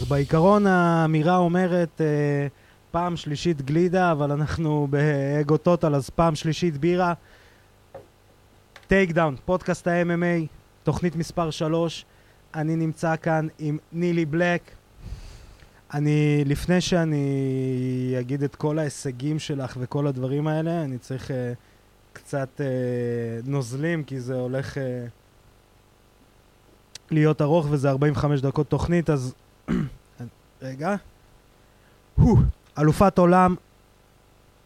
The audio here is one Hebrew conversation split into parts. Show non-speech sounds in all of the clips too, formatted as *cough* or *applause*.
אז בעיקרון האמירה אומרת, אה, פעם שלישית גלידה, אבל אנחנו באגו טוטל, אז פעם שלישית בירה. Takedown, פודקאסט ה-MMA, תוכנית מספר 3. אני נמצא כאן עם נילי בלק. אני, לפני שאני אגיד את כל ההישגים שלך וכל הדברים האלה, אני צריך uh, קצת uh, נוזלים, כי זה הולך uh, להיות ארוך וזה 45 דקות תוכנית, אז *clears throat* רגע. הו, אלופת עולם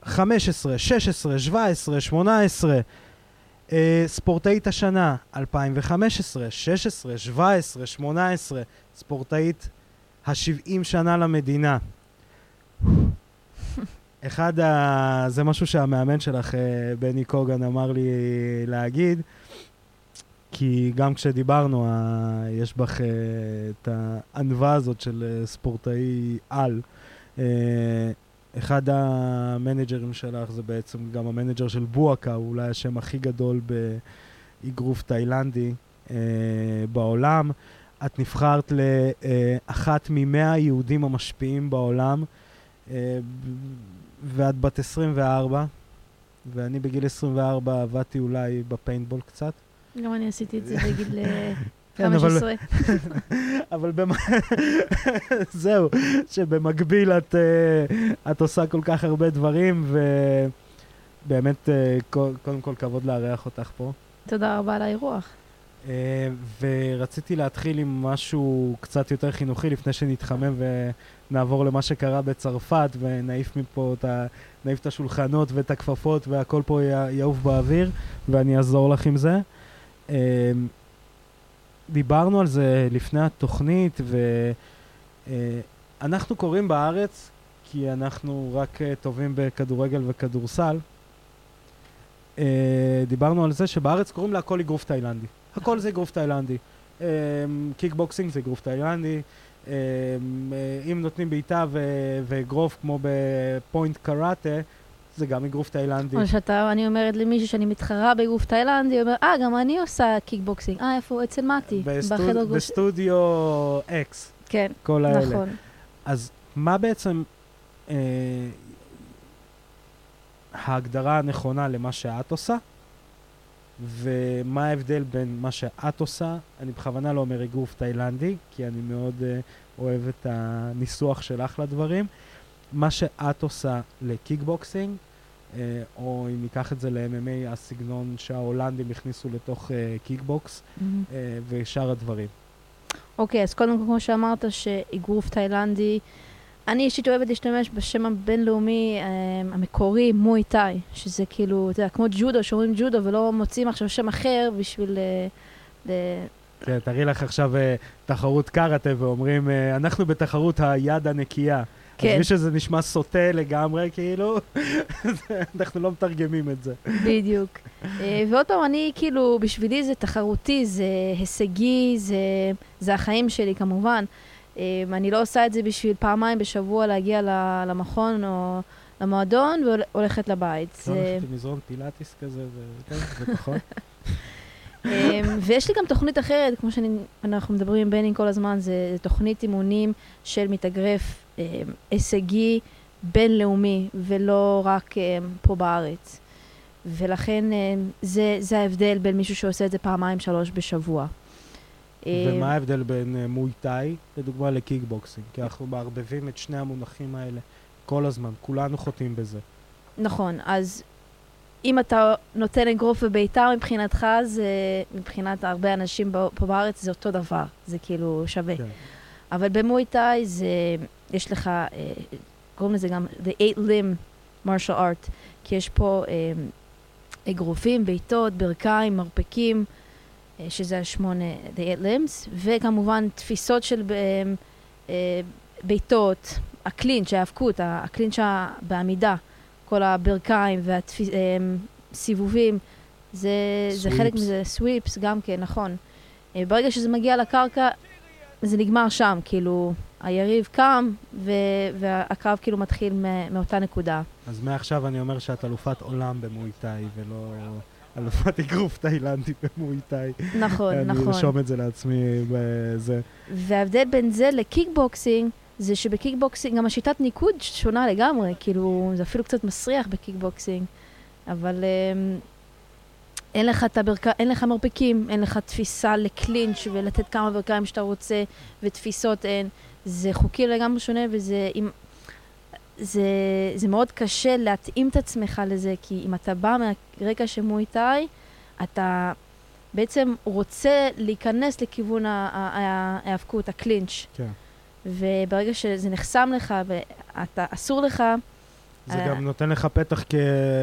15, 16, 17, 18, אה, ספורטאית השנה 2015, 16, 17, 18, ספורטאית ה-70 שנה למדינה. אחד ה... זה משהו שהמאמן שלך, אה, בני קוגן, אמר לי להגיד, כי גם כשדיברנו, ה... יש בך אה, את הענווה הזאת של אה, ספורטאי על. אה, אחד המנג'רים שלך זה בעצם גם המנג'ר של בואקה, הוא אולי השם הכי גדול באגרוף תאילנדי אה, בעולם. את נבחרת לאחת ממאה היהודים המשפיעים בעולם, אה, ואת בת 24, ואני בגיל 24 עבדתי אולי בפיינטבול קצת. גם אני עשיתי את זה *laughs* בגיל אה, כן, אבל- *laughs* 15. *laughs* זהו, שבמקביל את, אה, את עושה כל כך הרבה דברים, ובאמת, אה, קו- קודם כל כבוד לארח אותך פה. תודה רבה על האירוח. ורציתי להתחיל עם משהו קצת יותר חינוכי לפני שנתחמם ונעבור למה שקרה בצרפת ונעיף מפה את, ה... נעיף את השולחנות ואת הכפפות והכל פה. יעוף באוויר ואני אעזור לך עם זה. אה, דיברנו על זה לפני התוכנית ואנחנו קוראים בארץ כי אנחנו רק אה, טובים בכדורגל וכדורסל. אה, דיברנו על זה שבארץ קוראים להכל אגרוף תאילנדי. הכל זה אגרוף תאילנדי. אה, קיקבוקסינג זה אגרוף תאילנדי. אה, אה, אם נותנים בעיטה ואגרוף כמו ב point קראטה, זה גם אגרוף תאילנדי. או שאתה, אני אומרת למישהו שאני מתחרה באגרוף תאילנדי, הוא אומר, אה, גם אני עושה קיקבוקסינג. אה, איפה? אצל מתי. בחדר. בסטודיו אקס, כן, כל האלה. נכון. אז מה בעצם אה, ההגדרה הנכונה למה שאת עושה, ומה ההבדל בין מה שאת עושה, אני בכוונה לא אומר אגרוף תאילנדי, כי אני מאוד אה, אוהב את הניסוח שלך לדברים, מה שאת עושה לקיקבוקסינג, אה, או אם ניקח את זה ל-MMA, הסגנון שההולנדים הכניסו לתוך אה, קיקבוקס, מהמם. אה, ושאר הדברים. אוקיי, אז קודם כל, כמו שאמרת, שאגרוף תאילנדי, אני אישית אוהבת להשתמש בשם הבינלאומי אה, המקורי, מוי תאי, שזה כאילו, אתה יודע, כמו ג'ודו, שאומרים ג'ודו ולא מוצאים עכשיו שם אחר בשביל... אה, ל- כן, תראי לך עכשיו אה, תחרות קראטה ואומרים, אה, אנחנו בתחרות היד הנקייה. כן. כן. אז מי שזה נשמע סוטה לגמרי, כאילו, *laughs* אנחנו לא מתרגמים את זה. בדיוק. אה, ועוד פעם, אני כאילו, בשבילי זה תחרותי, זה הישגי, זה, זה החיים שלי כמובן. אה, אני לא עושה את זה בשביל פעמיים בשבוע להגיע למכון או למועדון והולכת לבית. לא הולכת עם מזרון פילאטיס כזה, זה פחות. *laughs* אה, ויש לי גם תוכנית אחרת, כמו שאנחנו מדברים עם בני כל הזמן, זה תוכנית אימונים של מתאגרף הישגי בינלאומי, ולא רק אה, פה בארץ. ולכן אה, זה, זה ההבדל בין מישהו שעושה את זה פעמיים, שלוש בשבוע. אה, ומה ההבדל בין מוי תאי, לדוגמה, לקיקבוקסינג? כי אנחנו מערבבים את שני המונחים האלה כל הזמן, כולנו חוטאים בזה. נכון, אז אם אתה נותן אגרוף ובעיטה מבחינתך, זה מבחינת הרבה אנשים פה בארץ זה אותו דבר, זה כאילו שווה. כן. אבל במוי-טאי זה, יש לך, אה, קוראים לזה גם The Eight Limb Martial Art, כי יש פה אה, אגרופים, בעיטות, ברכיים, מרפקים, אה, שזה השמונה, The Eight Limbs, וכמובן תפיסות של אה, אה, בעיטות, ה clinch, ההאבקות, ה clinch בעמידה, כל הברכיים והסיבובים, זה, זה חלק Sweeps. מזה, sweeps גם כן, נכון. אה, ברגע שזה מגיע לקרקע, זה נגמר שם, כאילו, היריב קם, ו- והקרב כאילו מתחיל מ- מאותה נקודה. אז מעכשיו אני אומר שאת אלופת עולם במוי תאי, ולא אלופת אגרוף תאילנדי במואיטאי. נכון, אני נכון. ארשום את זה לעצמי בזה. וההבדל בין זה לקיקבוקסינג, זה שבקיקבוקסינג גם השיטת ניקוד שונה לגמרי, כאילו, זה אפילו קצת מסריח בקיקבוקסינג, אבל אמ, אין לך את הברק... אין לך מרפקים, אין לך תפיסה ל clinch ולתת כמה ברכיים שאתה רוצה, ותפיסות אין. זה חוקי לגמרי שונה, וזה עם... זה, זה מאוד קשה להתאים את עצמך לזה, כי אם אתה בא מהרקע של מואיטאי, אתה בעצם רוצה להיכנס לכיוון ההיאבקות, הקלינץ'. כן. וברגע שזה נחסם לך ואתה, אסור לך, זה אה, גם נותן לך פתח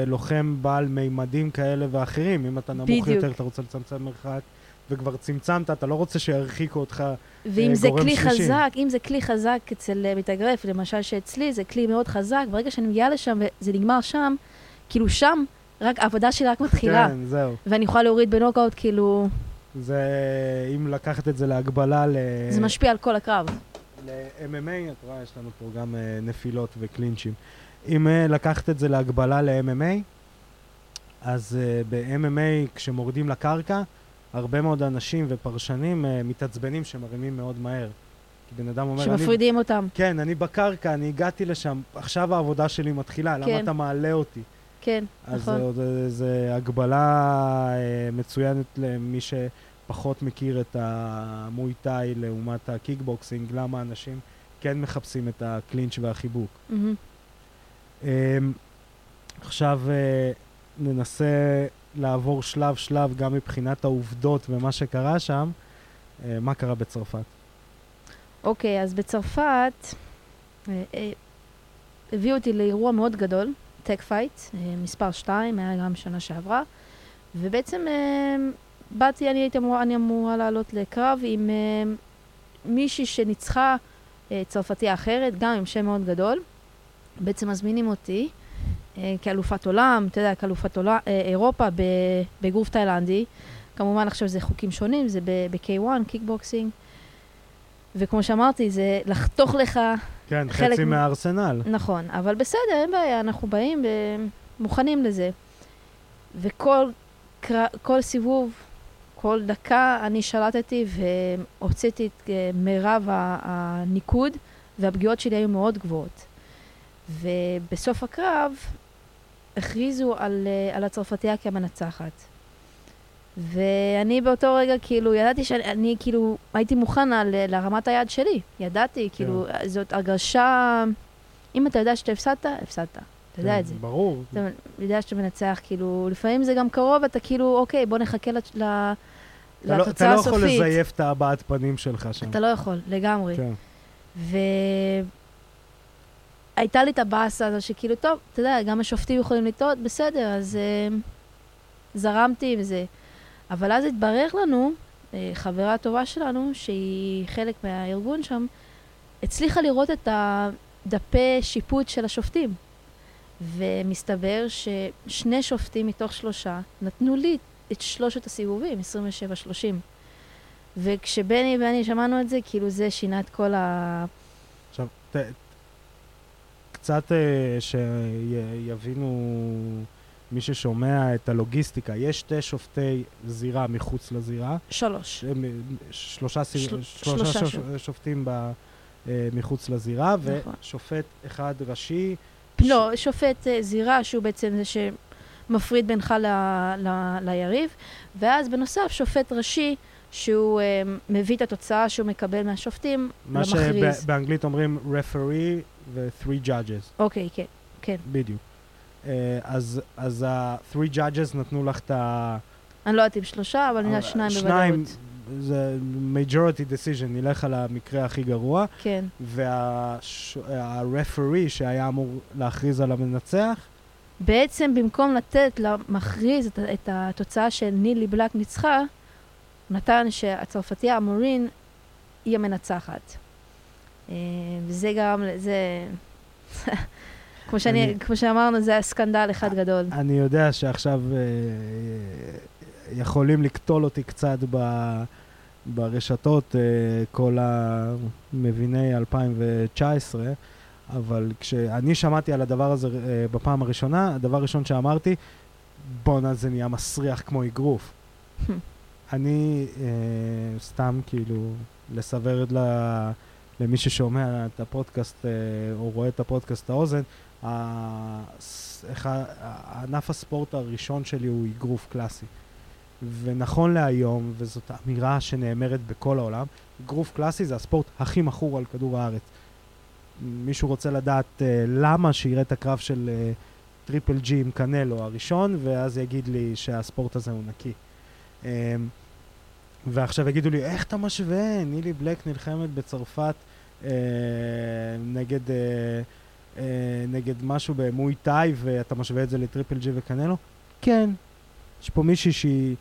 כלוחם בעל מימדים כאלה ואחרים. אם אתה נמוך בדיוק. יותר, אתה רוצה לצמצם מרחק, וכבר צמצמת, אתה לא רוצה שירחיקו אותך. ואם אה, זה גורם כלי שלישי. חזק, אם זה כלי חזק אצל אה, מתאגרף, למשל שאצלי זה כלי מאוד חזק, ברגע שאני מגיעה לשם וזה נגמר שם, כאילו שם, רק העבודה שלי רק מתחילה. כן, זהו. ואני יכולה להוריד בנוקאוט, כאילו, זה, אם לקחת את זה להגבלה ל... זה משפיע על כל הקרב. ל-MMA, את רואה, יש לנו פה גם נפילות וקלינצ'ים. אם אה, לקחת את זה להגבלה ל-MMA, אז אה, ב-MMA, כשמורדים לקרקע, הרבה מאוד אנשים ופרשנים אה, מתעצבנים שמרימים מאוד מהר. כי בן אדם אומר, אני... שמפרידים אותם. כן, אני בקרקע, אני הגעתי לשם, עכשיו העבודה שלי מתחילה, למה כן. אתה מעלה אותי? כן, אז נכון. זה, זה הקבלה אה, מצוינת למי שפחות מכיר את המואיטאי לעומת הקיקבוקסינג, למה אנשים כן מחפשים את ה clinch והחיבוק. מהמם. אמ, עכשיו אה, ננסה לעבור שלב-שלב גם מבחינת העובדות ומה שקרה שם. אה, מה קרה בצרפת? אוקיי, אז בצרפת אה, הביאו אותי לאירוע מאוד גדול, Tek Fight, מספר 2, היה גם שנה שעברה, ובעצם באתי, אני הייתי אמורה, אני אמורה לעלות לקרב עם מישהי שניצחה צרפתייה אחרת, גם עם שם מאוד גדול. בעצם מזמינים אותי אה, כאלופת עולם, אתה יודע, כאלופת עולם, אה, אירופה באגרוף תאילנדי. כמובן עכשיו זה חוקים שונים, זה ב-K1, קיקבוקסינג. וכמו שאמרתי, זה לחתוך לך, כן, חלק חצי מ- מהארסנל. נכון, אבל בסדר, אין בעיה, אנחנו באים ומוכנים לזה. וכל קר... כל סיבוב, כל דקה, אני שלטתי והוצאתי את אה, מירב הניקוד, והפגיעות שלי היו מאוד גבוהות. ובסוף הקרב הכריזו על, אה, על הצרפתייה כמנצחת. ואני באותו רגע, כאילו, ידעתי שאני, אני, כאילו, הייתי מוכנה להרמת היד שלי. ידעתי, כאילו, זאת הרגשה... אם אתה יודע שאתה הפסדת, הפסדת. אתה יודע כן, את זה. ברור. אתה יודע שאתה מנצח, כאילו, לפעמים זה גם קרוב, אתה כאילו, אוקיי, בוא נחכה לת- ל- אתה לא- לתוצאה אתה לא יכול הסופית. לזייף את הבעת פנים שלך שם. אתה לא יכול, לגמרי. כן. והייתה לי את הבאסה הזו שכאילו, טוב, אתה יודע, גם השופטים יכולים לטעות, בסדר, אז uh, זרמתי עם זה. אבל אז התברר לנו, uh, חברה טובה שלנו, שהיא חלק מהארגון שם, הצליחה לראות את הדפי שיפוט של השופטים. ומסתבר ששני שופטים מתוך שלושה נתנו לי את שלושת הסיבובים, 27-30. וכשבני ואני שמענו את זה, כאילו זה שינה את כל ה... עכשיו, ת, קצת uh, שיבינו מי ששומע את הלוגיסטיקה, יש שתי שופטי זירה מחוץ לזירה, שלוש. הם, שלושה, של- שלושה שלושה שופ, שופטים ב, uh, מחוץ לזירה, נכון. ושופט אחד ראשי. לא, שופט אה, זירה, שהוא בעצם זה שמפריד בינך ל, ל, ליריב, ואז בנוסף שופט ראשי, שהוא אה, מביא את התוצאה שהוא מקבל מהשופטים מה למכריז. שבאנגלית אומרים referee ו-three judges, אוקיי, כן, כן. בדיוק. Uh, אז, אז ה-three judges נתנו לך את ה... אני לא יודעת אם שלושה, אבל אני יודעת שניים אה, שניים, בוודאות. זה majority decision, נלך על המקרה הכי גרוע, כן. והרפרי שהיה אמור להכריז על המנצח, בעצם במקום לתת למכריז את, את התוצאה של נילי בלק ניצחה, נתן שהצרפתייה המורין היא המנצחת. אה, וזה גם, זה... *laughs* כמו, שאני, אני- כמו שאמרנו, זה היה סקנדל אחד גדול. אני יודע שעכשיו אה, יכולים לקטול אותי קצת ב, ברשתות, אה, כל המביני 2019, אבל כשאני שמעתי על הדבר הזה אה, בפעם הראשונה, הדבר הראשון שאמרתי, בואנה זה נהיה מסריח כמו אגרוף. *laughs* אני אה, סתם כאילו לסבר את ל... למי ששומע את הפודקאסט אה, או רואה את הפודקאסט האוזן, ענף הספורט הראשון שלי הוא אגרוף קלאסי. ונכון להיום, וזאת אמירה שנאמרת בכל העולם, אגרוף קלאסי זה הספורט הכי מכור על כדור הארץ. מישהו רוצה לדעת אה, למה, שיראה את הקרב של אה, טריפל ג'י עם קנלו הראשון, ואז יגיד לי שהספורט הזה הוא נקי. אה, ועכשיו יגידו לי, איך אתה משווה? נילי בלק נלחמת בצרפת נגד, אה, אה, נגד משהו במוי טאי, ואתה משווה את זה לטריפל ג'י וקנלו? כן. יש פה מישהי שהיא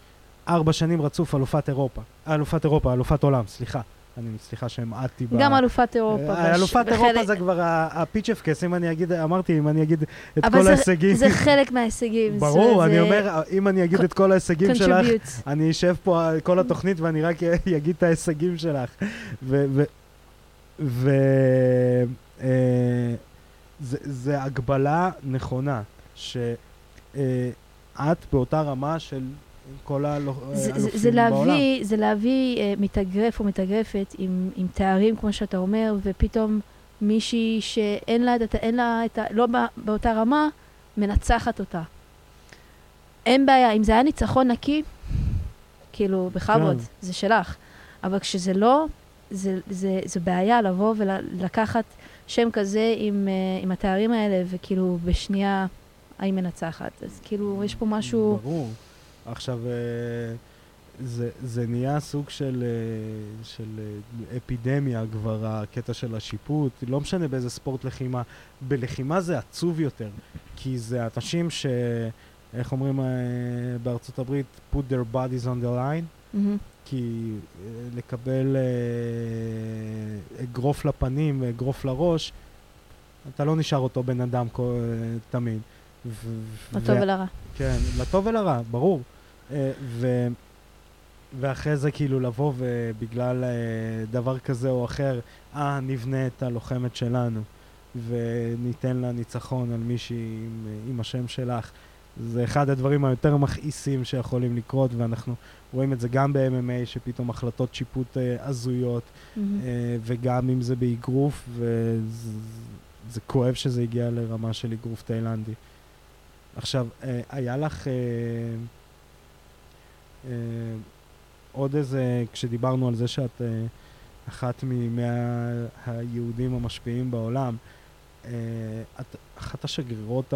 ארבע שנים רצוף אלופת אירופה. אלופת אירופה, אלופת עולם, סליחה. אני, סליחה שהמעטתי ב... גם אלופת אירופה. אה, בש- אלופת בחלק- אירופה זה כבר הפיצ'פקס, אם אני אגיד, אמרתי, אם אני אגיד את אבל כל זה- ההישגים. זה חלק מההישגים. זה- ברור, אני זה אומר, אם אני אגיד את כל ההישגים שלך. אני אשב פה כל התוכנית ואני רק *laughs* אגיד את ההישגים שלך. ו... ו... ו... אה, זה, זה הגבלה נכונה, שאת באותה רמה של כל האלופים זה, זה, זה בעולם. זה להביא אה, מתאגרף או מתאגרפת עם, עם תארים, כמו שאתה אומר, ופתאום מישהי שאין לה, את, אין לה את ה... לא בא- באותה רמה, מנצחת אותה. אין בעיה, אם זה היה ניצחון נקי, כאילו, בכבוד, כן. זה שלך. אבל כשזה לא, זה, זה, זה בעיה לבוא ולקחת שם כזה עם, אה, עם התארים האלה, וכאילו, בשנייה, היא מנצחת. אז כאילו, יש פה משהו... ברור. עכשיו, אה, זה, זה נהיה סוג של, אה, של אה, אפידמיה כבר, הקטע של השיפוט. לא משנה באיזה ספורט לחימה. בלחימה זה עצוב יותר, כי זה אנשים ש... איך אומרים אה, בארצות הברית? put their bodies on the line. מהמם. כי אה, לקבל אה, אגרוף לפנים ואגרוף לראש, אתה לא נשאר אותו בן אדם כל, תמיד. לטוב ולרע. כן, לטוב ולרע, ברור. אה, ו... ואחרי זה כאילו לבוא ובגלל אה, דבר כזה או אחר, אה, נבנה את הלוחמת שלנו, וניתן לה ניצחון על מישהי עם, אה, עם השם שלך. זה אחד הדברים היותר מכעיסים שיכולים לקרות, ואנחנו רואים את זה גם ב-MMA, שפתאום החלטות שיפוט אה, הזויות, מהמם. אה, וגם אם זה באגרוף, וזה זה כואב שזה הגיע לרמה של אגרוף תאילנדי. עכשיו, אה, היה לך אה, אה, עוד איזה, כשדיברנו על זה שאת אה, אחת ממאה היהודים המשפיעים בעולם, אה, את אחת השגרירות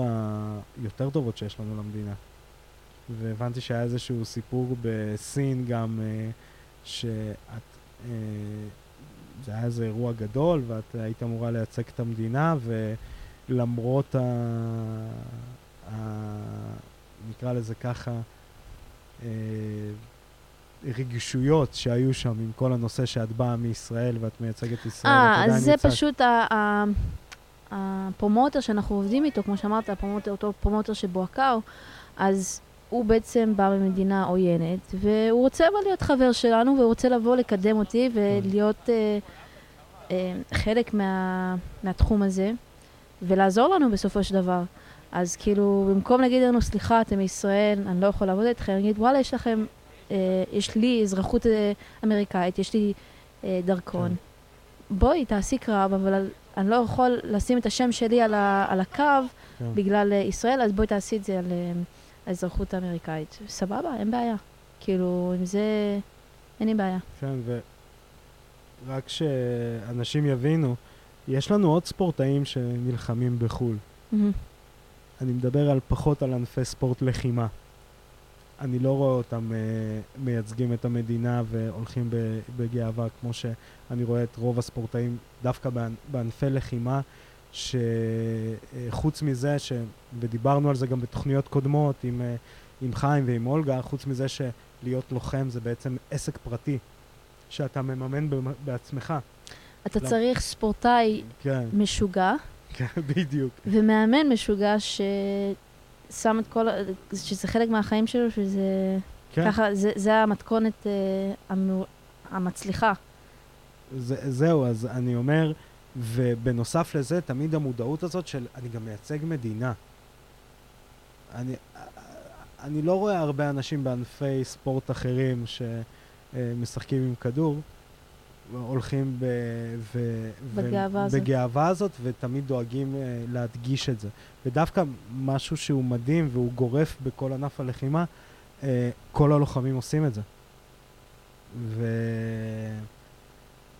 היותר טובות שיש לנו למדינה. והבנתי שהיה איזשהו סיפור בסין גם, אה, שאת... אה, זה היה איזה אירוע גדול, ואת היית אמורה לייצג את המדינה, ולמרות ה... ה... נקרא לזה ככה, אה, רגישויות שהיו שם עם כל הנושא שאת באה מישראל ואת מייצגת ישראל, אה, אז זה ייצגת- פשוט ה- הפרומוטר שאנחנו עובדים איתו, כמו שאמרת, הפרומוטר, אותו פרומוטר של בואקאו, אז הוא בעצם בא ממדינה עוינת, והוא רוצה אבל להיות חבר שלנו, והוא רוצה לבוא לקדם אותי ולהיות אה, אה, חלק מה, מהתחום הזה, ולעזור לנו בסופו של דבר. אז כאילו, במקום להגיד לנו, סליחה, אתם מישראל, אני לא יכול לעבוד איתכם, אני אגיד, וואלה, יש לכם, אה, יש לי אזרחות אה, אמריקאית, יש לי אה, דרכון. כן. בואי, תעשי קרב, אבל אני לא יכול לשים את השם שלי על, ה, על הקו כן. בגלל אה, ישראל, אז בואי תעשי את זה על אה, האזרחות האמריקאית. סבבה, אין בעיה. כאילו, עם זה אין לי בעיה. כן, ורק שאנשים יבינו, יש לנו עוד ספורטאים שנלחמים בחו"ל. מהמם. אני מדבר על פחות על ענפי ספורט לחימה. אני לא רואה אותם uh, מייצגים את המדינה והולכים בגאווה, כמו שאני רואה את רוב הספורטאים דווקא בענ- בענפי לחימה, שחוץ מזה, ש... ודיברנו על זה גם בתוכניות קודמות עם, uh, עם חיים ועם אולגה, חוץ מזה שלהיות לוחם זה בעצם עסק פרטי, שאתה מממן בעצמך. אתה למה? צריך ספורטאי כן, משוגע כן, *laughs* בדיוק. ומאמן משוגע ששם את כל, שזה חלק מהחיים שלו, שזה כן. ככה, זה, זה המתכונת אה, המו- המצליחה. זה, זהו, אז אני אומר, ובנוסף לזה, תמיד המודעות הזאת של אני גם מייצג מדינה. אני, אני לא רואה הרבה אנשים בענפי ספורט אחרים שמשחקים עם כדור, הולכים ב... ו... בגאווה ו... הזאת. בגאווה הזאת, ותמיד דואגים אה, להדגיש את זה. ודווקא משהו שהוא מדהים והוא גורף בכל ענף הלחימה, אה, כל הלוחמים עושים את זה.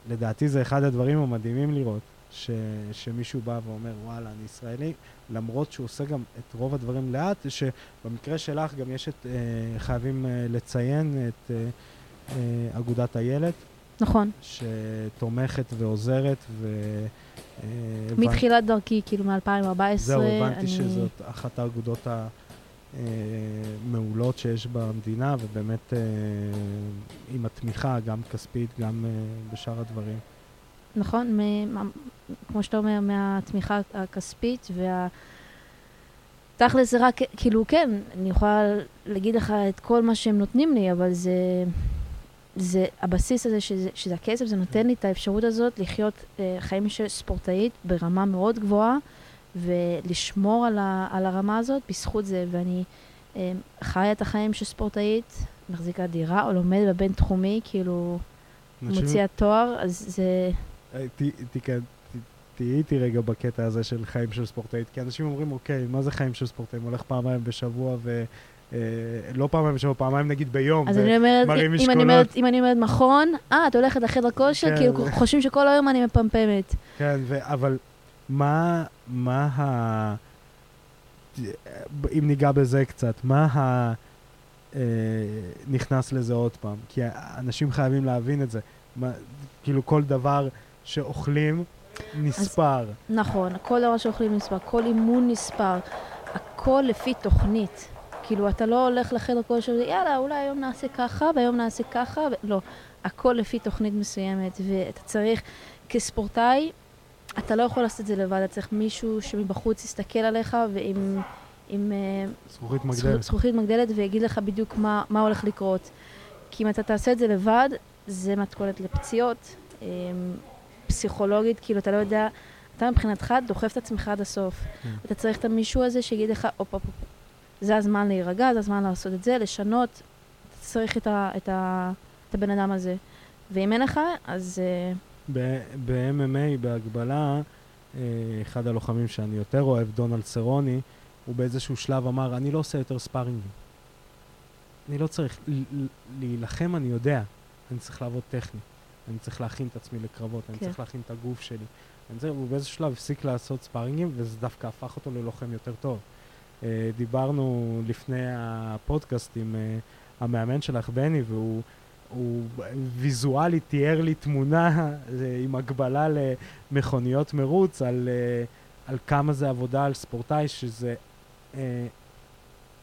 ולדעתי זה אחד הדברים המדהימים לראות, ש... שמישהו בא ואומר, וואלה, אני ישראלי, למרות שהוא עושה גם את רוב הדברים לאט, שבמקרה שלך גם יש את, אה, חייבים אה, לציין את אה, אה, אגודת הילד, נכון. שתומכת ועוזרת, ו... אה, מתחילת דרכי, כאילו מ-2014. זהו, הבנתי. שזאת אחת האגודות המעולות שיש במדינה, ובאמת אה, עם התמיכה, גם כספית, גם אה, בשאר הדברים. נכון, מ- כמו שאתה אומר, מהתמיכה הכספית וה... תכל'ס זה רק, כאילו, כן, אני יכולה להגיד לך את כל מה שהם נותנים לי, אבל זה... זה הבסיס הזה, שזה, שזה הכסף, זה נותן לי את האפשרות הזאת לחיות אה, חיים של ספורטאית ברמה מאוד גבוהה, ולשמור על, ה, על הרמה הזאת בזכות זה, ואני אה, חיה את החיים של ספורטאית, מחזיקה דירה, או לומדת בבין-תחומי, כאילו, אנשים- מוציאה תואר, אז זה... אה, תהיי איתי רגע בקטע הזה של חיים של ספורטאית, כי אנשים אומרים, אוקיי, מה זה חיים של ספורטאים? הולך פעמיים בשבוע ו... אה, לא פעמיים בשבוע, פעמיים נגיד ביום. אז אני אומרת, אם אני. אומרת, אם אני אומרת מכון, אה, את הולכת לחדר כושר, כן. כאילו חושבים שכל היום אני מפמפמת. כן, אבל מה, מה ה... אם ניגע בזה קצת, מה ה... אה, נכנס לזה עוד פעם? כי אנשים חייבים להבין את זה. מה, כאילו כל דבר שאוכלים נספר. נכון, כל דבר שאוכלים נספר, כל אימון נספר, הכל לפי תוכנית. כאילו, אתה לא הולך לחדר כושר, יאללה, אולי היום נעשה ככה, והיום נעשה ככה, ו... לא. הכל לפי תוכנית מסוימת, ואתה צריך, כספורטאי, אתה לא יכול לעשות את זה לבד, אתה צריך מישהו שמבחוץ יסתכל עליך ועם עם, אה, זכוכית זכו- מגדלת. זכוכית מגדלת ויגיד לך בדיוק מה, מה הולך לקרות. כי אם אתה תעשה את זה לבד, זה מתכונת לפציעות, אה, פסיכולוגית, כאילו אתה לא יודע, אתה מבחינתך דוחף את עצמך עד הסוף. כן. אתה צריך את המישהו הזה שיגיד לך, הופ, הופ, הופ, זה הזמן להירגע, זה הזמן לעשות את זה, לשנות, צריך את, ה, את, ה, את הבן אדם הזה. ואם אין לך, אז אה, ב-MMA, בהגבלה, אה, אחד הלוחמים שאני יותר אוהב, דונלד סרוני, הוא באיזשהו שלב אמר, אני לא עושה יותר ספארינגים. אני לא צריך, להילחם אני יודע, אני צריך לעבוד טכני. אני צריך להכין את עצמי לקרבות, אני כן. צריך להכין את הגוף שלי. אני צריך, הוא באיזשהו שלב הפסיק לעשות ספארינגים, וזה דווקא הפך אותו ללוחם יותר טוב. אה, דיברנו לפני הפודקאסט עם אה, המאמן שלך, בני, והוא הוא ויזואלית תיאר לי תמונה *laughs* אה, עם הגבלה למכוניות מרוץ על, אה, על כמה זה עבודה על ספורטאי, שזה אה,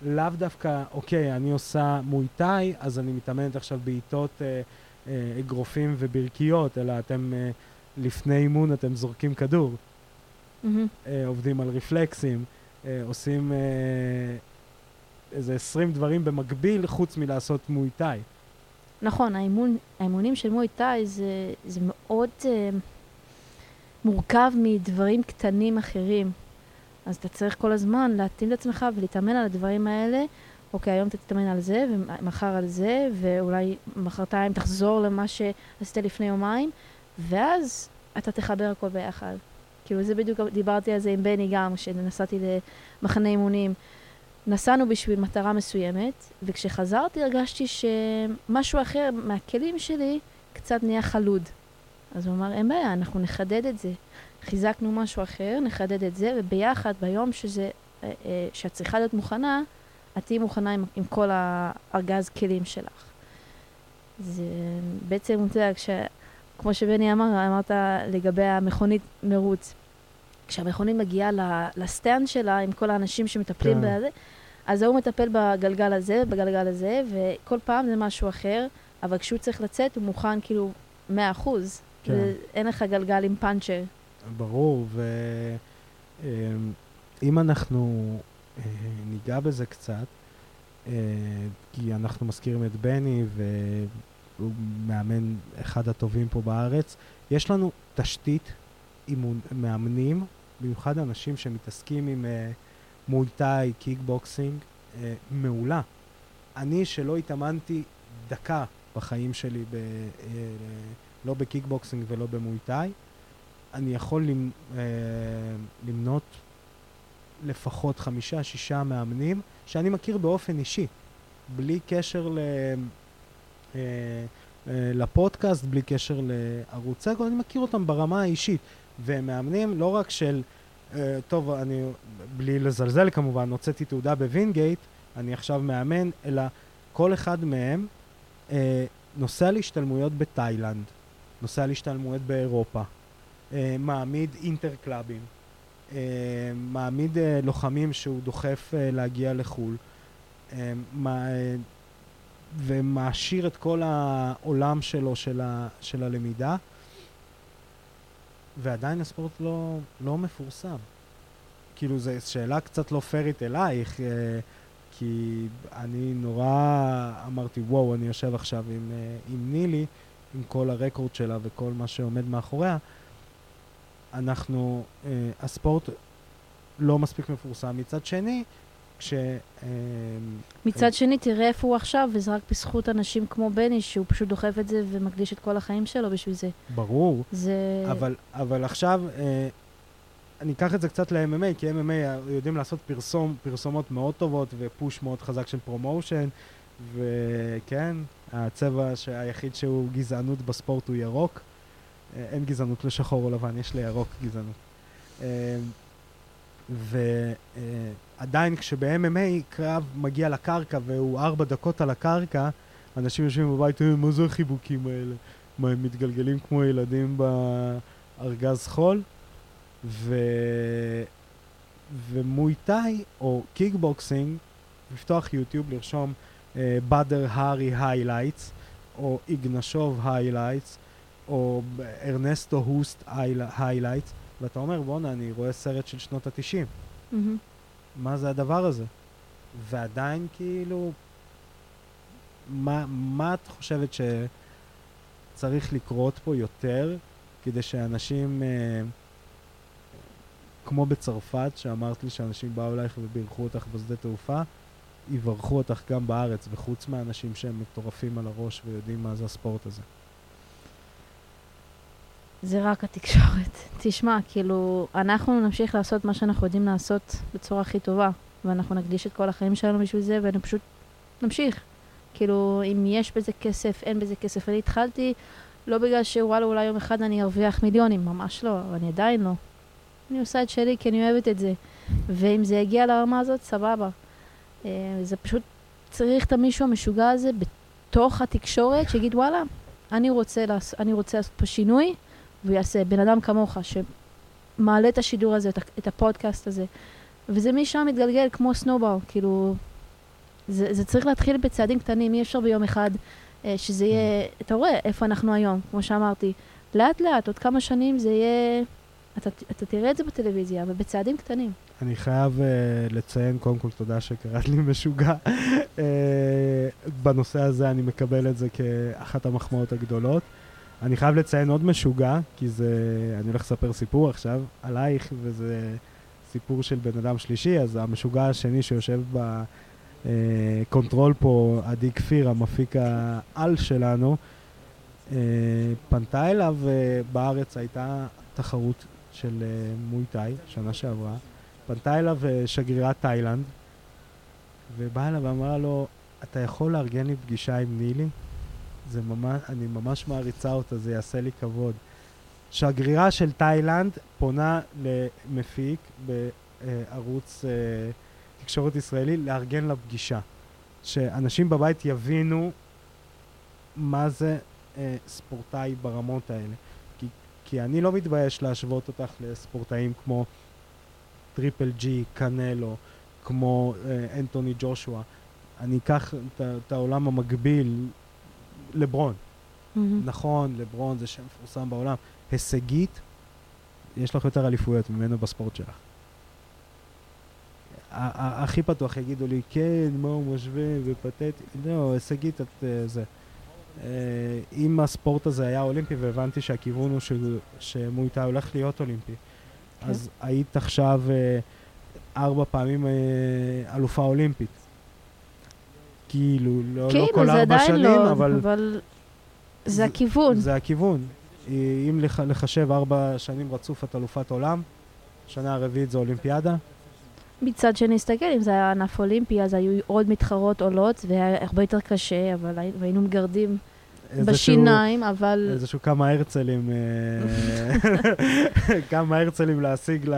לאו דווקא, אוקיי, אני עושה מויטאי, אז אני מתאמנת עכשיו בעיטות אה, אה, אגרופים וברכיות, אלא אתם אה, לפני אימון אתם זורקים כדור, מהמם. אה, עובדים על רפלקסים, אה, עושים אה, איזה 20 דברים במקביל חוץ מלעשות מויטאי. נכון, האימון, האימונים של מוי תאי זה, זה מאוד אה, מורכב מדברים קטנים אחרים. אז אתה צריך כל הזמן להתאים את עצמך ולהתאמן על הדברים האלה. אוקיי, היום אתה תתאמן על זה, ומחר על זה, ואולי מחרתיים תחזור למה שעשית לפני יומיים, ואז אתה תחבר הכל ביחד. כאילו, זה בדיוק, דיברתי על זה עם בני גם, כשנסעתי למחנה אימונים. נסענו בשביל מטרה מסוימת, וכשחזרתי הרגשתי שמשהו אחר מהכלים שלי קצת נהיה חלוד. אז הוא אמר, אין בעיה, אנחנו נחדד את זה. חיזקנו משהו אחר, נחדד את זה, וביחד, ביום שזה, אה, אה, שאת צריכה להיות מוכנה, את תהיי מוכנה עם, עם כל הארגז כלים שלך. זה בעצם, אתה יודע, כש, כמו שבני אמר, אמרת לגבי המכונית מרוץ. כשהמכונית מגיעה לסטנד שלה עם כל האנשים שמטפלים כן. בזה, אז ההוא מטפל בגלגל הזה, בגלגל הזה, וכל פעם זה משהו אחר, אבל כשהוא צריך לצאת הוא מוכן כאילו 100 אחוז. כן. ואין לך גלגל עם פאנצ'ר. ברור, ואם אנחנו אה, ניגע בזה קצת, אה, כי אנחנו מזכירים את בני והוא מאמן אחד הטובים פה בארץ, יש לנו תשתית אימון, מאמנים, במיוחד אנשים שמתעסקים עם אה, מויטאי, קיקבוקסינג, אה, מעולה. אני, שלא התאמנתי דקה בחיים שלי, ב, אה, לא בקיקבוקסינג ולא במויטאי, אני יכול למ, אה, למנות לפחות חמישה, שישה מאמנים שאני מכיר באופן אישי, בלי קשר ל... אה, אה, לפודקאסט, בלי קשר לערוץ סגו, אני מכיר אותם ברמה האישית. והם מאמנים לא רק של, אה, טוב, אני, בלי לזלזל כמובן, הוצאתי תעודה בווינגייט, אני עכשיו מאמן, אלא כל אחד מהם אה, נוסע להשתלמויות בתאילנד, נוסע להשתלמויות באירופה, אה, מעמיד אינטר קלאבים, אה, מעמיד אה, לוחמים שהוא דוחף אה, להגיע לחו"ל, אה, מה, אה, ומעשיר את כל העולם שלו של, ה, של הלמידה, ועדיין הספורט לא, לא מפורסם. כאילו, זו שאלה קצת לא פיירית אלייך, אה, כי אני נורא אמרתי, וואו, אני יושב עכשיו עם, אה, עם נילי, עם כל הרקורד שלה וכל מה שעומד מאחוריה. אנחנו, אה, הספורט לא מספיק מפורסם. מצד שני, כש... אה, מצד שני, תראה איפה הוא עכשיו, וזה רק בזכות אנשים כמו בני, שהוא פשוט דוחף את זה ומקדיש את כל החיים שלו בשביל זה. ברור, זה... אבל, אבל עכשיו, אה, אני אקח את זה קצת ל-MMA, כי MMA יודעים לעשות פרסום, פרסומות מאוד טובות ו push מאוד חזק של promotion, וכן, הצבע היחיד שהוא גזענות בספורט הוא ירוק. אה, אין גזענות לשחור או לבן, יש לירוק גזענות. אה, ועדיין כשב-MMA קרב מגיע לקרקע והוא ארבע דקות על הקרקע, אנשים יושבים בבית, "אה, מה זה החיבוקים האלה? מה, הם מתגלגלים כמו ילדים בארגז חול? ו... ומויטאי או קיקבוקסינג, לפתוח יוטיוב, לרשום באדר הארי highlights, או איגנשוב highlights, או ארנסטו הוסט highlights, ואתה אומר, בואנה, אני רואה סרט של שנות התשעים. מהמם. מה זה הדבר הזה? ועדיין כאילו, מה, מה את חושבת שצריך לקרות פה יותר כדי שאנשים, אה, כמו בצרפת, שאמרת לי שאנשים באו אלייך ובירכו אותך בשדה תעופה, יברכו אותך גם בארץ, וחוץ מהאנשים שהם מטורפים על הראש ויודעים מה זה הספורט הזה. זה רק התקשורת. תשמע, כאילו, אנחנו נמשיך לעשות מה שאנחנו יודעים לעשות בצורה הכי טובה, ואנחנו נקדיש את כל החיים שלנו בשביל זה, ואני פשוט נמשיך. כאילו, אם יש בזה כסף, אין בזה כסף. אני התחלתי לא בגלל שוואלה, אולי יום אחד אני ארוויח מיליונים, ממש לא, אבל אני עדיין לא. אני עושה את שלי כי אני אוהבת את זה. ואם זה יגיע לרמה הזאת, סבבה. אה, זה פשוט צריך את המישהו המשוגע הזה בתוך התקשורת, שיגיד, וואלה, אני רוצה, לעש... אני רוצה לעשות פה שינוי, והוא יעשה. בן אדם כמוך, שמעלה את השידור הזה, את הפודקאסט הזה, וזה משם מתגלגל כמו סנובאו, כאילו, זה, זה צריך להתחיל בצעדים קטנים, אי אפשר ביום אחד אה, שזה יהיה, אתה רואה איפה אנחנו היום, כמו שאמרתי, לאט לאט, עוד כמה שנים זה יהיה, אתה, אתה תראה את זה בטלוויזיה, אבל בצעדים קטנים. אני חייב uh, לציין, קודם כל תודה שקראת לי משוגע. uh, בנושא הזה אני מקבל את זה כאחת המחמאות הגדולות. אני חייב לציין עוד משוגע, כי זה, אני הולך לספר סיפור עכשיו עלייך, וזה סיפור של בן אדם שלישי, אז המשוגע השני שיושב ב control פה, עדי כפיר, המפיק העל שלנו, אה, פנתה אליו, אה, בארץ הייתה תחרות של מויטאי, שנה שעברה. פנתה אליו אה, שגרירת תאילנד, ובאה אליו ואמרה לו, אתה יכול לארגן לי פגישה עם נילי? זה ממש, אני ממש מעריצה אותה, זה יעשה לי כבוד. שגרירה של תאילנד פונה למפיק בערוץ אה, תקשורת ישראלי לארגן לה פגישה. שאנשים בבית יבינו מה זה אה, ספורטאי ברמות האלה. כי, כי אני לא מתבייש להשוות אותך לספורטאים כמו טריפל ג'י, קנלו, כמו אה, אנטוני ג'ושוע. אני אקח את העולם המקביל, לברון. נכון, לברון זה שם מפורסם בעולם. הישגית, יש לך יותר אליפויות ממנו בספורט שלך. הכי פתוח יגידו לי, כן, מה הוא משווה ופתטי. לא, הישגית את אה, זה. אה, אם הספורט הזה היה אולימפי, והבנתי שהכיוון הוא ש- שמויטאי הולך להיות אולימפי, אז היית עכשיו אה, ארבע פעמים אלופה אולימפית. כאילו, לא, כאילו, לא כל זה ארבע שנים, לא, אבל אבל זה זה- הכיוון. זה הכיוון. אם לח- לחשב ארבע שנים רצוף את אלופת עולם, שנה הרביעית זה אולימפיאדה, מצד שני, נסתכל, אם זה היה ענף אולימפי, אז היו עוד מתחרות עולות, והיה הרבה יותר קשה, אבל הי- היינו מגרדים בשיניים, אבל איזשהו כמה הרצלים, אה, *laughs* *laughs* כמה הרצלים להשיג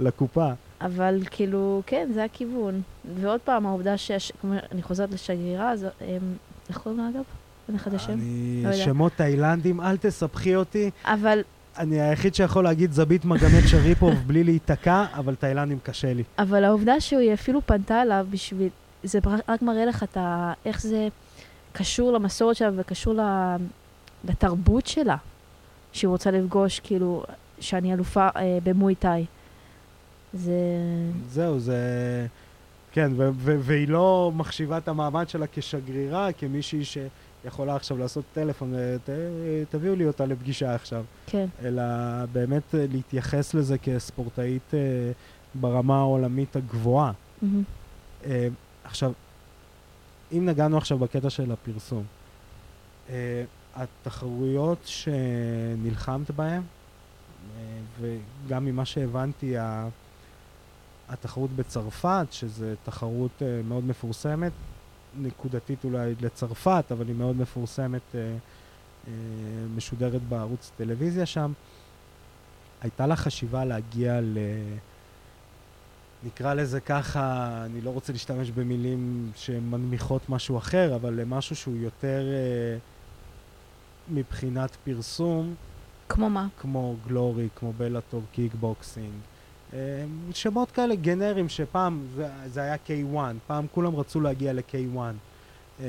לקופה. אבל כאילו, כן, זה הכיוון. ועוד פעם, העובדה כמו, אני חוזרת לשגרירה, אז הם, איך קוראים לה אגב? אין לך את השם? אני, לא. שמות תאילנדים, אל תסבכי אותי. אבל, אני היחיד שיכול להגיד זבית מגמת שריפוב בלי להיתקע, אבל תאילנדים קשה לי. אבל העובדה שהיא אפילו פנתה אליו בשביל, זה רק- מראה לך את ה... איך זה קשור למסורת שלה וקשור לתרבות שלה, שהיא רוצה לפגוש, כאילו, שאני אלופה אה, במואי-טאי. זה... זהו, זה... כן, ו- ו- והיא לא מחשיבה את המעמד שלה כשגרירה, כמישהי שיכולה עכשיו לעשות טלפון, אה, ת, תביאו לי אותה לפגישה עכשיו. כן. אלא באמת אה, להתייחס לזה כספורטאית אה, ברמה העולמית הגבוהה. מהמם. אה, עכשיו, אם נגענו עכשיו בקטע של הפרסום, אה, התחרויות שנלחמת בהן, אה, וגם ממה שהבנתי, ה- התחרות בצרפת, שזו תחרות אה, מאוד מפורסמת, נקודתית אולי לצרפת, אבל היא מאוד מפורסמת, אה, אה, משודרת בערוץ טלוויזיה שם, הייתה לה חשיבה להגיע ל... נקרא לזה ככה, אני לא רוצה להשתמש במילים שמנמיכות משהו אחר, אבל למשהו שהוא יותר אה, מבחינת פרסום, כמו מה? כמו גלורי, כמו בלאטור, קיקבוקסינג. אה, שמות כאלה גנריים שפעם זה, זה היה K1, פעם כולם רצו להגיע ל-K1. אה,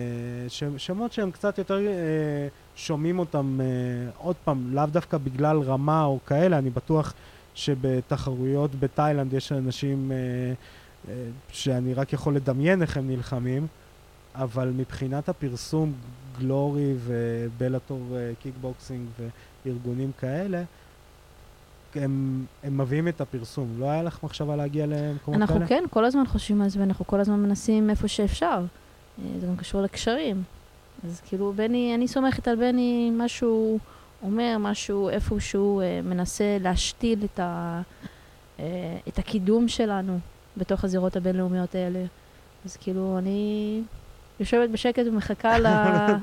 שמות שהם קצת יותר אה, שומעים אותם, עוד פעם, לאו דווקא בגלל רמה או כאלה, אני בטוח שבתחרויות בתאילנד יש אנשים שאני רק יכול לדמיין איך הם נלחמים, אבל מבחינת הפרסום, גלורי ובלאטור קיקבוקסינג וארגונים כאלה, הם, הם מביאים את הפרסום. לא היה לך מחשבה להגיע למקומות אנחנו כאלה? כן, כל הזמן חושבים על זה, ואנחנו כל הזמן מנסים איפה שאפשר. אה, זה גם קשור לקשרים. אז כאילו, בני, אני סומכת על בני, מה שהוא אומר, משהו, איפה שהוא אה, מנסה להשתיל את, ה, אה, את הקידום שלנו בתוך הזירות הבינלאומיות האלה. אז כאילו, אני יושבת בשקט ומחכה *laughs* ל... אתה,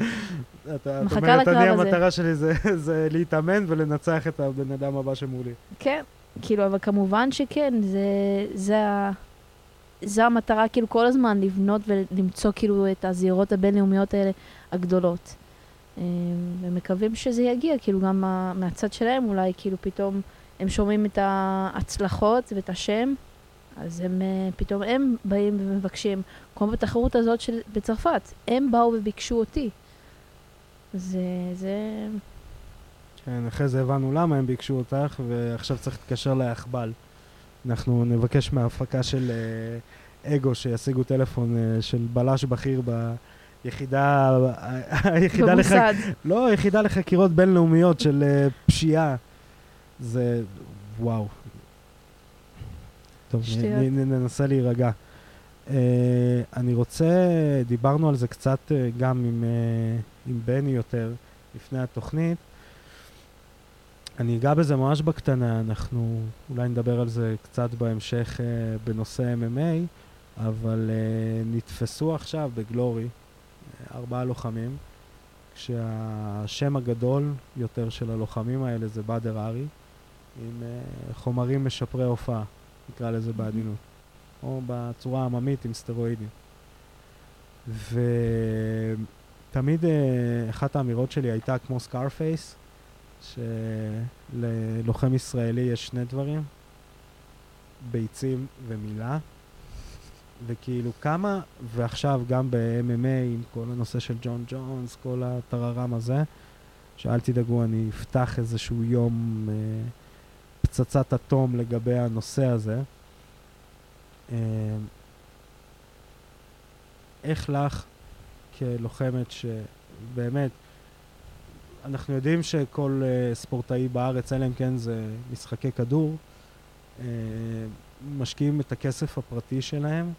את אומרת, אני הזה." המטרה שלי זה, *laughs* זה להתאמן ולנצח את הבן אדם הבא שמולי. כן, כאילו, אבל כמובן שכן, זה, זה, זה המטרה, כאילו, כל הזמן לבנות ולמצוא, כאילו, את הזירות הבינלאומיות האלה הגדולות. אה, ומקווים שזה יגיע, כאילו, גם מה- מהצד שלהם, אולי, כאילו, פתאום הם שומעים את ההצלחות ואת השם, אז הם, אה, פתאום הם באים ומבקשים, כמו בתחרות הזאת של, בצרפת, הם באו וביקשו אותי. זה, זה, כן, אחרי זה הבנו למה הם ביקשו אותך, ועכשיו צריך להתקשר ליחבל. אנחנו נבקש מההפקה של אה, אגו שישיגו טלפון אה, של בלש בכיר ביחידה, היחידה לח... במוסד. לא, היחידה לחקירות בינלאומיות של אה, פשיעה. זה, וואו. טוב, שטויות. נ, ננסה להירגע. Uh, אני רוצה, דיברנו על זה קצת uh, גם עם, uh, עם בני יותר לפני התוכנית. אני אגע בזה ממש בקטנה, אנחנו אולי נדבר על זה קצת בהמשך uh, בנושא MMA, אבל uh, נתפסו עכשיו בגלורי uh, ארבעה לוחמים, כשהשם הגדול יותר של הלוחמים האלה זה באדר ארי, עם uh, חומרים משפרי הופעה, נקרא לזה בעדינות, או בצורה העממית עם סטרואידים. ותמיד uh, אחת האמירות שלי הייתה כמו סקארפייס, שללוחם ישראלי יש שני דברים, ביצים ומילה. וכאילו כמה, ועכשיו גם ב-MMA עם כל הנושא של ג'ון ג'ונס, כל הטררם הזה, שאל תדאגו, אני אפתח איזשהו יום אה, פצצת אטום לגבי הנושא הזה. אה, איך לך כלוחמת שבאמת, אנחנו יודעים שכל uh, ספורטאי בארץ, אלא אם כן זה משחקי כדור, uh, משקיעים את הכסף הפרטי שלהם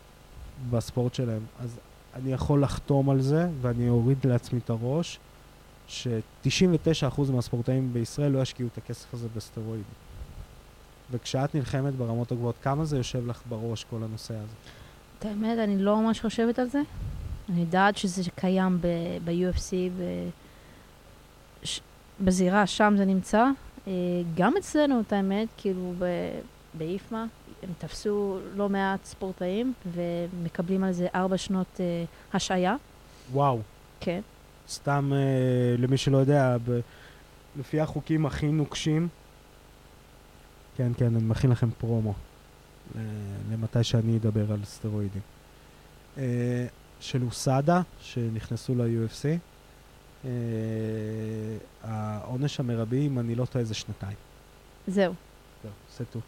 בספורט שלהם. אז אני יכול לחתום על זה, ואני אוריד לעצמי את הראש, ש-99% מהספורטאים בישראל לא ישקיעו את הכסף הזה בסטרואידים. וכשאת נלחמת ברמות הגבוהות, כמה זה יושב לך בראש, כל הנושא הזה? את האמת, אני לא ממש חושבת על זה. אני יודעת שזה קיים ב-UFC, ש- בזירה, שם זה נמצא. אה, גם אצלנו, את האמת, כאילו באיפמה, הם תפסו לא מעט ספורטאים ומקבלים על זה ארבע שנות אה, השעיה. וואו. כן. סתם, אה, למי שלא יודע, ב- לפי החוקים הכי נוקשים, כן, כן, אני מכין לכם פרומו ל- למתי שאני אדבר על סטרואידים. אה, של אוסאדה, שנכנסו ל-UFC, אה, העונש המרבי, אם אני לא טועה, זה שנתיים. זהו. זהו, זה טוב.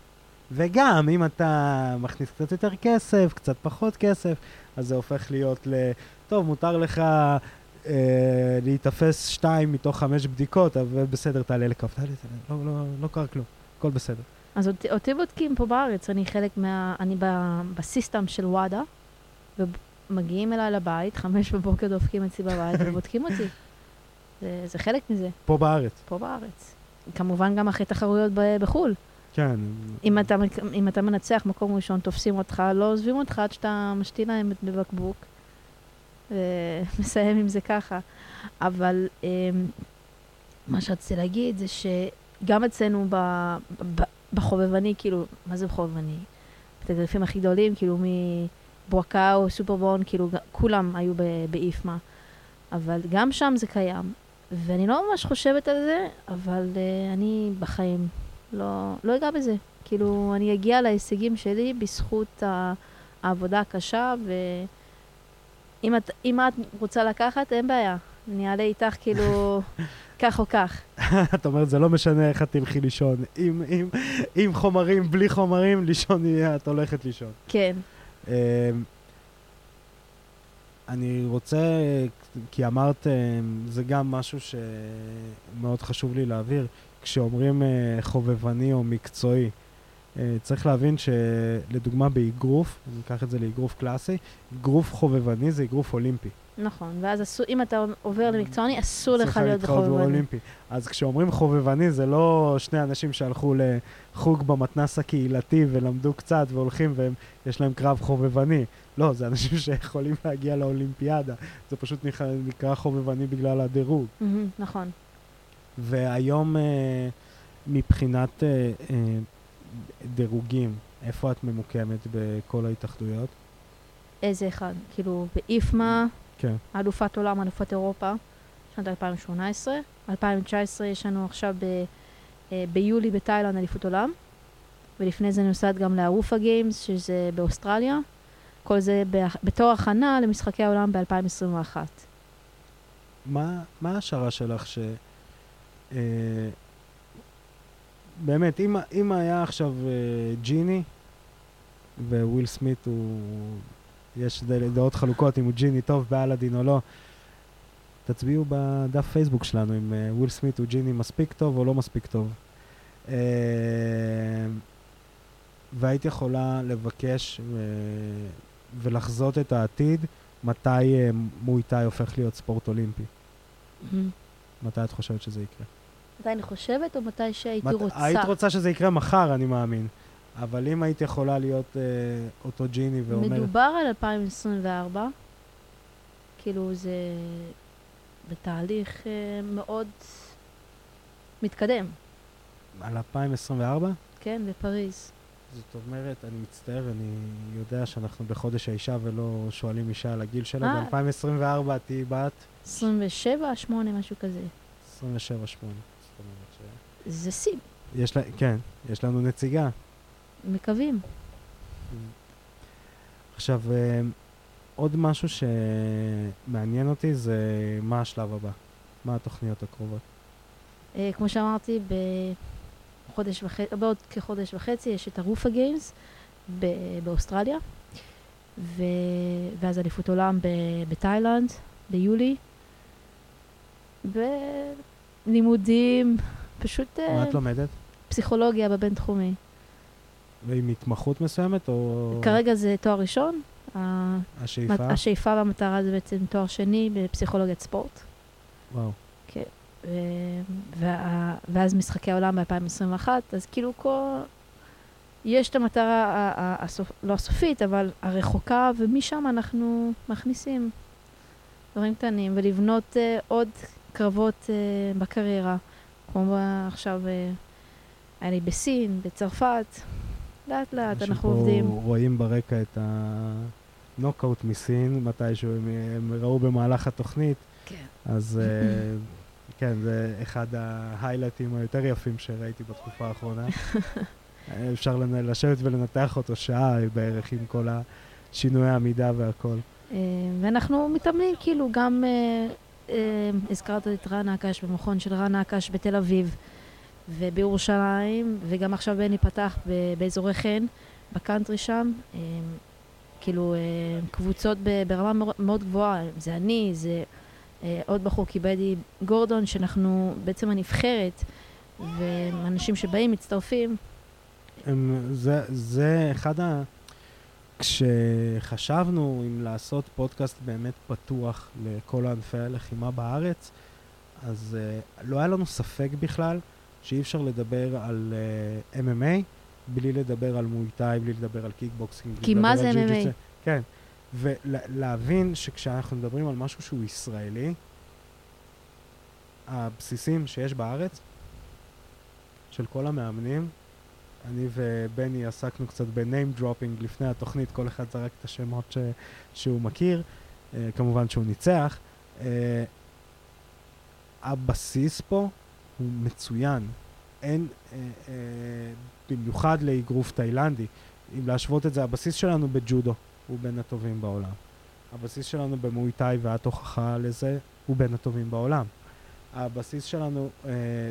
וגם, אם אתה מכניס קצת יותר כסף, קצת פחות כסף, אז זה הופך להיות ל... טוב, מותר לך אה, להיתפס שתיים מתוך חמש בדיקות, אבל בסדר, תעלה לקו. תעלה, תעלה, לא, לא, לא קרה כלום, הכל בסדר. אז אותי, אותי בודקים פה בארץ, אני חלק מה... אני ב, בסיסטם של וואדה, ומגיעים אליי לבית, חמש בבוקר דופקים אצלי בבית *laughs* ובודקים אותי. זה, זה חלק מזה, פה בארץ. פה בארץ. כמובן גם אחרי תחרויות ב- בחו"ל. כן. אם אתה, אם אתה מנצח מקום ראשון, תופסים אותך, לא עוזבים אותך עד שאתה משתין להם בבקבוק, ומסיים *laughs* עם זה ככה. אבל um, מה שרציתי להגיד זה שגם אצלנו ב, ב, בחובבני, כאילו, מה זה בחובבני? בתגריפים הכי גדולים, כאילו מבואקאו, סופרבון, כאילו, כולם היו באיפמה. אבל גם שם זה קיים. ואני לא ממש חושבת על זה, אבל uh, אני בחיים לא, לא אגע בזה. כאילו, אני אגיע להישגים שלי בזכות העבודה הקשה, ואם את, את רוצה לקחת, אין בעיה. אני אעלה איתך כאילו *laughs* כך או כך. *laughs* את אומרת, זה לא משנה איך את תלכי לישון. עם, עם, עם חומרים, בלי חומרים, לישון יהיה, את הולכת לישון. כן. אמ, אני רוצה, כי אמרת, אמ, זה גם משהו שמאוד חשוב לי להעביר, כשאומרים אה, חובבני או מקצועי, אה, צריך להבין שלדוגמה באגרוף, אני אקח את זה לאגרוף קלאסי, אגרוף חובבני זה אגרוף אולימפי. נכון, ואז אסור, אם אתה עובר למקצועני, אסור לך להיות בחובבני. אולימפי. אז כשאומרים חובבני, זה לא שני אנשים שהלכו לחוג במתנס הקהילתי ולמדו קצת והולכים ויש להם קרב חובבני. לא, זה אנשים *laughs* שיכולים להגיע לאולימפיאדה. זה פשוט נקרא, נקרא חובבני בגלל הדירוג. Mm-hmm, נכון. והיום, אה, מבחינת אה, אה, דירוגים, איפה את ממוקמת בכל ההתאחדויות? איזה אחד? כאילו, באיפמה, כן. אלופת עולם, אלופת אירופה, שנת 2018. 2019 יש לנו עכשיו ב, אה, ביולי בתאילנד אליפות עולם, ולפני זה נוסעת גם לארופה גיימס, שזה באוסטרליה. כל זה בתור הכנה למשחקי העולם ב-2021. מה, מה ההשערה שלך ש... אה, באמת, אם, אם היה עכשיו אה, ג'יני, וויל סמית הוא... יש דעות חלוקות אם הוא ג'יני טוב באלאדין או לא, תצביעו בדף פייסבוק שלנו אם אה, וויל סמית הוא ג'יני מספיק טוב או לא מספיק טוב. אה, והיית יכולה לבקש אה, ולחזות את העתיד, מתי מויטאי הופך להיות ספורט אולימפי. Mm-hmm. מתי את חושבת שזה יקרה? מתי אני חושבת או מתי שהייתי מת... רוצה? היית רוצה שזה יקרה מחר, אני מאמין. אבל אם היית יכולה להיות אה, אותו ג'יני ואומר... מדובר על 2024. כאילו זה בתהליך אה, מאוד מתקדם. על 2024? כן, בפריז. זאת אומרת, אני מצטער, אני יודע שאנחנו בחודש האישה ולא שואלים אישה על הגיל שלה. אה. ב-2024 את תהיי בת? 27, 8, משהו כזה. 27, 8. זה שיא. יש לה, כן, יש לנו נציגה. מקווים. עכשיו, אה, עוד משהו שמעניין אותי זה מה השלב הבא, מה התוכניות הקרובות. אה, כמו שאמרתי, בחודש וחצי, בעוד כחודש וחצי יש את הרופה גיימס באוסטרליה, ו... ואז אליפות עולם בתאילנד ביולי, ולימודים, פשוט... מה את לומדת? פסיכולוגיה בבינתחומי. ועם התמחות מסוימת, או... כרגע זה תואר ראשון, השאיפה? השאיפה והמטרה זה בעצם תואר שני בפסיכולוגיית ספורט. וואו. ו- וה- ואז משחקי העולם ב-2021, אז כאילו כל... יש את המטרה, הסופ... לא הסופית, אבל הרחוקה, ומשם אנחנו מכניסים דברים קטנים, ולבנות uh, עוד קרבות uh, בקריירה. כמו עכשיו, uh, היה לי בסין, בצרפת, לאט לאט אנחנו עובדים. רואים ברקע את הנוקאוט מסין, מתישהו הם, הם ראו במהלך התוכנית, כן. אז אה, *laughs* כן, זה אחד ההיילייטים היותר יפים שראיתי בתקופה האחרונה. *laughs* אפשר לשבת ולנתח אותו שעה בערך עם כל השינויי העמידה והכל. אה, ואנחנו מתאמנים כאילו גם, אה, הזכרת את רן נקש במכון של רן נקש בתל אביב ובירושלים, וגם עכשיו בני פתח באזורי חן, בקאנטרי שם, אה, כאילו אה, קבוצות ברמה מאו- מאוד גבוהה, זה אני, זה אה, עוד בחור קיבדי גורדון, שאנחנו בעצם הנבחרת, ואנשים שבאים, מצטרפים. הם, זה, זה אחד ה... כשחשבנו אם לעשות פודקאסט באמת פתוח לכל ענפי הלחימה בארץ, אז uh, לא היה לנו ספק בכלל שאי אפשר לדבר על אה, MMA בלי לדבר על מויטאי, בלי לדבר על קיקבוקסינג. כי מה זה. MMA? כן, ולהבין שכשאנחנו מדברים על משהו שהוא ישראלי, הבסיסים שיש בארץ, של כל המאמנים, אני ובני עסקנו קצת ב-name dropping לפני התוכנית, כל אחד זרק את השמות ש... שהוא מכיר, אה, כמובן שהוא ניצח. Uh, הבסיס פה הוא מצוין. אין, uh, uh, במיוחד לאגרוף תאילנדי. אם להשוות את זה, הבסיס שלנו בג'ודו הוא בין הטובים בעולם. הבסיס שלנו במואיטאי, ואת הוכחה לזה, הוא בין הטובים בעולם. הבסיס שלנו uh,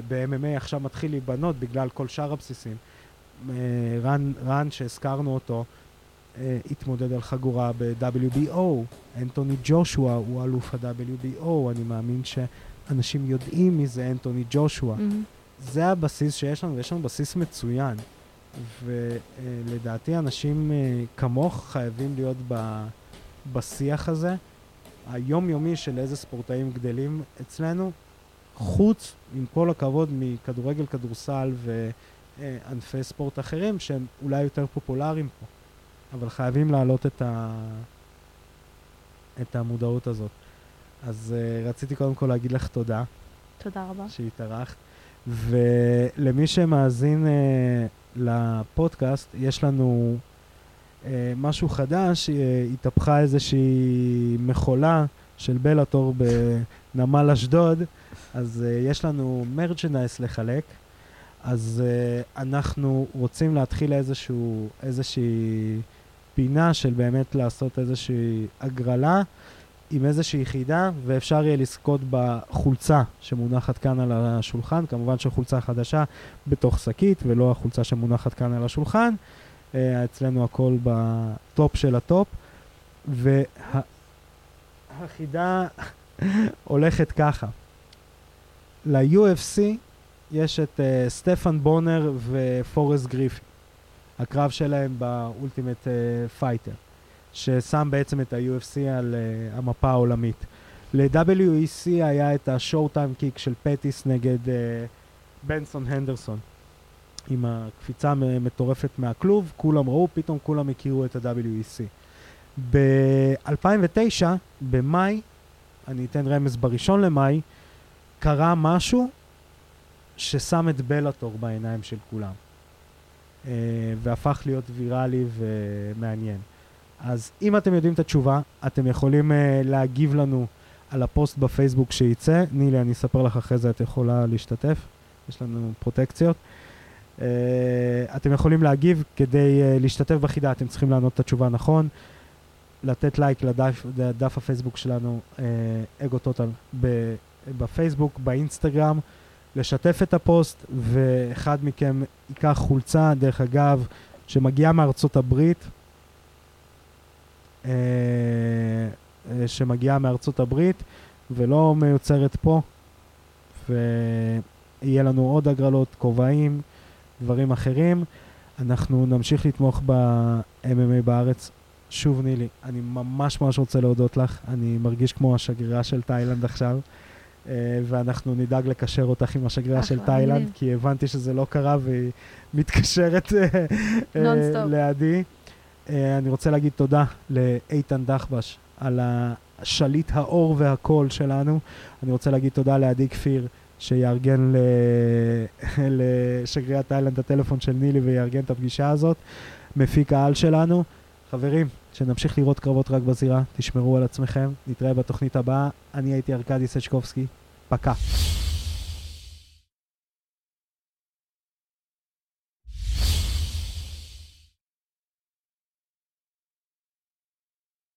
ב-MMA עכשיו מתחיל להיבנות בגלל כל שאר הבסיסים. אה, רן, רן שהזכרנו אותו, אה, התמודד על חגורה ב-WBO. אנטוני ג'ושוע הוא אלוף ה-WBO, אני מאמין שאנשים יודעים מי זה אנטוני ג'ושוע. מהמם. זה הבסיס שיש לנו, ויש לנו בסיס מצוין. ולדעתי אנשים אה, כמוך חייבים להיות ב, בשיח הזה, היומיומי של איזה ספורטאים גדלים אצלנו, חוץ, עם כל הכבוד, מכדורגל, כדורסל וענפי ספורט אחרים, שהם אולי יותר פופולריים פה. אבל חייבים להעלות את, ה... את המודעות הזאת. אז uh, רציתי קודם כל להגיד לך תודה תודה רבה. שהתארחת. ולמי שמאזין uh, לפודקאסט, יש לנו uh, משהו חדש, uh, התהפכה איזושהי מכולה של בלאטור בנמל אשדוד, אז אה, יש לנו merchandise לחלק. אז אה, אנחנו רוצים להתחיל איזשהו, איזושהי פינה של באמת לעשות איזושהי הגרלה עם איזושהי חידה, ואפשר יהיה לזכות בחולצה שמונחת כאן על השולחן, כמובן שחולצה חדשה בתוך שקית, ולא החולצה שמונחת כאן על השולחן. אה, אצלנו הכל בטופ של הטופ. והחידה *laughs* הולכת ככה. ל-UFC יש את אה, סטפן בונר ופורסט גריפין, הקרב שלהם ב Ultimate Fighter, ששם בעצם את ה-UFC על אה, המפה העולמית. ל-WEC היה את ה Showtime kick של פטיס נגד אה, בנסון הנדרסון, עם הקפיצה המ- מטורפת מהכלוב, כולם ראו, פתאום כולם הכירו את ה-WEC. ב-2009, במאי, אני אתן רמז בראשון למאי, קרה משהו ששם את בלאטור בעיניים של כולם, uh, והפך להיות ויראלי ומעניין. אז אם אתם יודעים את התשובה, אתם יכולים uh, להגיב לנו על הפוסט בפייסבוק שייצא. נילי, אני אספר לך אחרי זה, את יכולה להשתתף, יש לנו פרוטקציות. Uh, אתם יכולים להגיב. כדי uh, להשתתף בחידה, אתם צריכים לענות את התשובה נכון, לתת לייק לדף, לדף הפייסבוק שלנו, אגו טוטל, בפייסבוק, באינסטגרם, לשתף את הפוסט, ואחד מכם ייקח חולצה, דרך אגב, שמגיעה מארצות הברית, שמגיעה מארצות הברית ולא מיוצרת פה, ויהיה לנו עוד הגרלות, כובעים, דברים אחרים. אנחנו נמשיך לתמוך ב-MMA בארץ שוב, נילי, אני ממש ממש רוצה להודות לך. אני מרגיש כמו השגרירה של תאילנד עכשיו, אה, ואנחנו נדאג לקשר אותך עם השגרירה של תאילנד. כי הבנתי שזה לא קרה והיא מתקשרת אה, אה, נונסטופ. לידי. אה, אני רוצה להגיד תודה לאיתן דחבש על השליט האור והקול שלנו. אני רוצה להגיד תודה לעדי כפיר, שיארגן. *laughs* לשגרירת תאילנד את הטלפון של נילי ויארגן את הפגישה הזאת. מפיק העל שלנו. חברים, שנמשיך לראות קרבות רק בזירה, תשמרו על עצמכם, נתראה בתוכנית הבאה. אני הייתי ארכדי סצ'קובסקי, פקה.